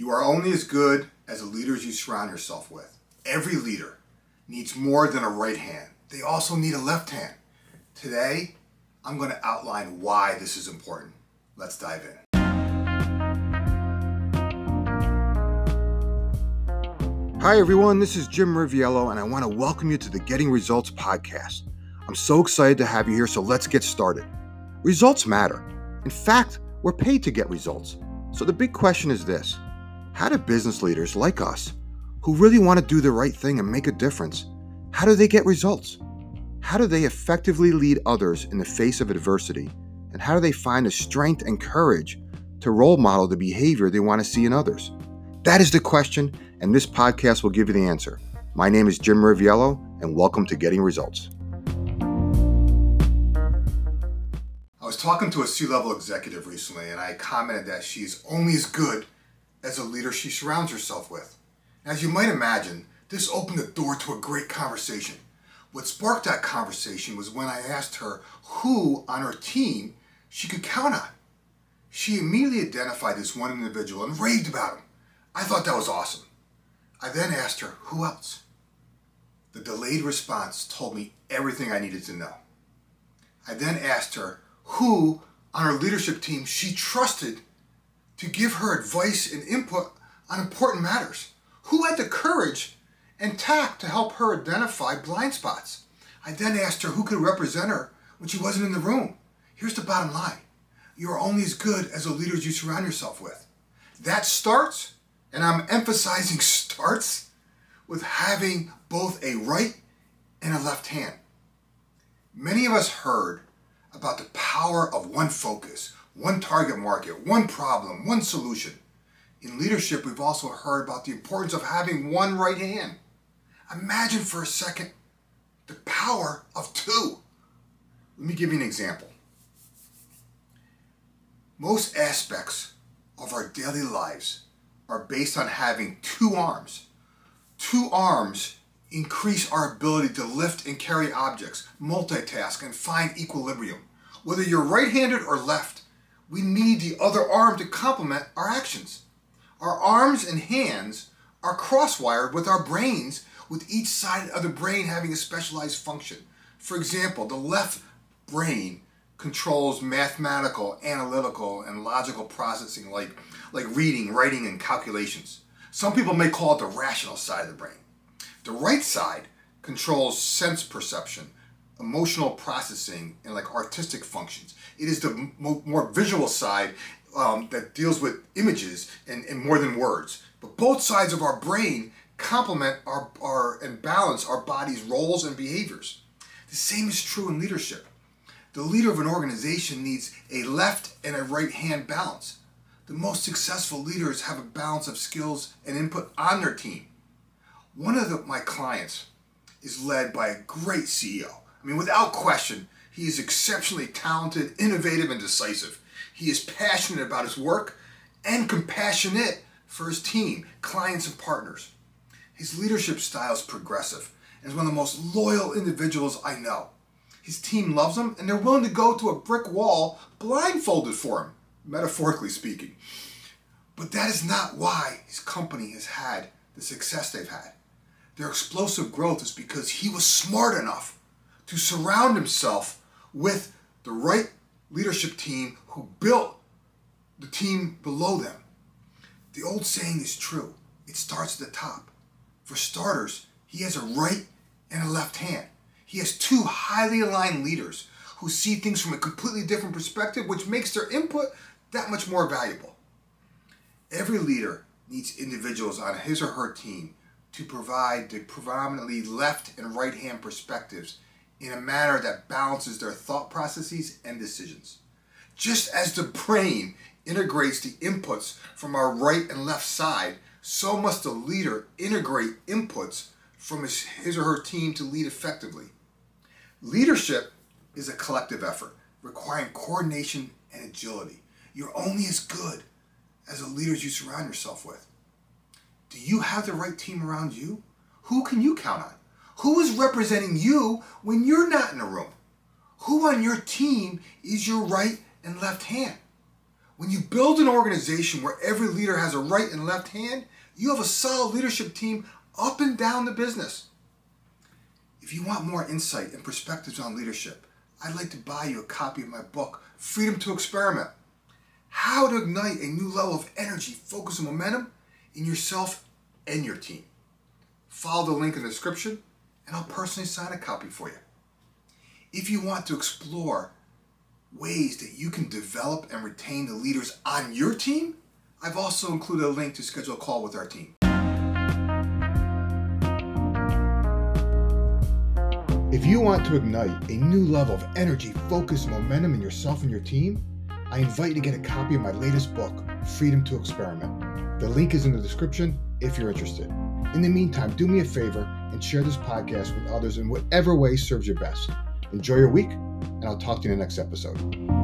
You are only as good as the leaders you surround yourself with. Every leader needs more than a right hand, they also need a left hand. Today, I'm going to outline why this is important. Let's dive in. Hi, everyone. This is Jim Riviello, and I want to welcome you to the Getting Results podcast. I'm so excited to have you here, so let's get started. Results matter. In fact, we're paid to get results. So the big question is this How do business leaders like us, who really want to do the right thing and make a difference, how do they get results? How do they effectively lead others in the face of adversity? And how do they find the strength and courage to role model the behavior they want to see in others? That is the question, and this podcast will give you the answer. My name is Jim Riviello, and welcome to Getting Results. I was talking to a C level executive recently, and I commented that she's only as good as a leader she surrounds herself with. As you might imagine, this opened the door to a great conversation. What sparked that conversation was when I asked her who on her team she could count on. She immediately identified this one individual and raved about him. I thought that was awesome. I then asked her, who else? The delayed response told me everything I needed to know. I then asked her who on her leadership team she trusted to give her advice and input on important matters. Who had the courage and tact to help her identify blind spots? I then asked her who could represent her when she wasn't in the room. Here's the bottom line you are only as good as the leaders you surround yourself with. That starts and I'm emphasizing starts with having both a right and a left hand. Many of us heard about the power of one focus, one target market, one problem, one solution. In leadership, we've also heard about the importance of having one right hand. Imagine for a second the power of two. Let me give you an example. Most aspects of our daily lives are based on having two arms. Two arms increase our ability to lift and carry objects, multitask, and find equilibrium. Whether you're right handed or left, we need the other arm to complement our actions. Our arms and hands are cross-wired with our brains, with each side of the brain having a specialized function. For example, the left brain controls mathematical, analytical, and logical processing like, like reading, writing, and calculations. Some people may call it the rational side of the brain. The right side controls sense perception, emotional processing, and like artistic functions. It is the mo- more visual side um, that deals with images and, and more than words. But both sides of our brain complement our, our and balance our body's roles and behaviors. The same is true in leadership. The leader of an organization needs a left and a right hand balance. The most successful leaders have a balance of skills and input on their team. One of the, my clients is led by a great CEO. I mean, without question, he is exceptionally talented, innovative, and decisive. He is passionate about his work and compassionate for his team, clients, and partners. His leadership style is progressive and is one of the most loyal individuals I know. His team loves him and they're willing to go to a brick wall blindfolded for him, metaphorically speaking. But that is not why his company has had the success they've had. Their explosive growth is because he was smart enough to surround himself with the right leadership team who built the team below them. The old saying is true it starts at the top. For starters, he has a right and a left hand. He has two highly aligned leaders who see things from a completely different perspective, which makes their input that much more valuable. Every leader needs individuals on his or her team to provide the predominantly left and right hand perspectives in a manner that balances their thought processes and decisions. Just as the brain integrates the inputs from our right and left side, so must the leader integrate inputs from his, his or her team to lead effectively. Leadership is a collective effort requiring coordination and agility. You're only as good as the leaders you surround yourself with. Do you have the right team around you? Who can you count on? Who is representing you when you're not in a room? Who on your team is your right and left hand? When you build an organization where every leader has a right and left hand, you have a solid leadership team up and down the business. If you want more insight and perspectives on leadership, I'd like to buy you a copy of my book, Freedom to Experiment How to Ignite a New Level of Energy, Focus, and Momentum in Yourself and Your Team. Follow the link in the description, and I'll personally sign a copy for you. If you want to explore ways that you can develop and retain the leaders on your team, I've also included a link to schedule a call with our team. If you want to ignite a new level of energy, focus, momentum in yourself and your team, I invite you to get a copy of my latest book, Freedom to Experiment. The link is in the description if you're interested. In the meantime, do me a favor and share this podcast with others in whatever way serves you best. Enjoy your week, and I'll talk to you in the next episode.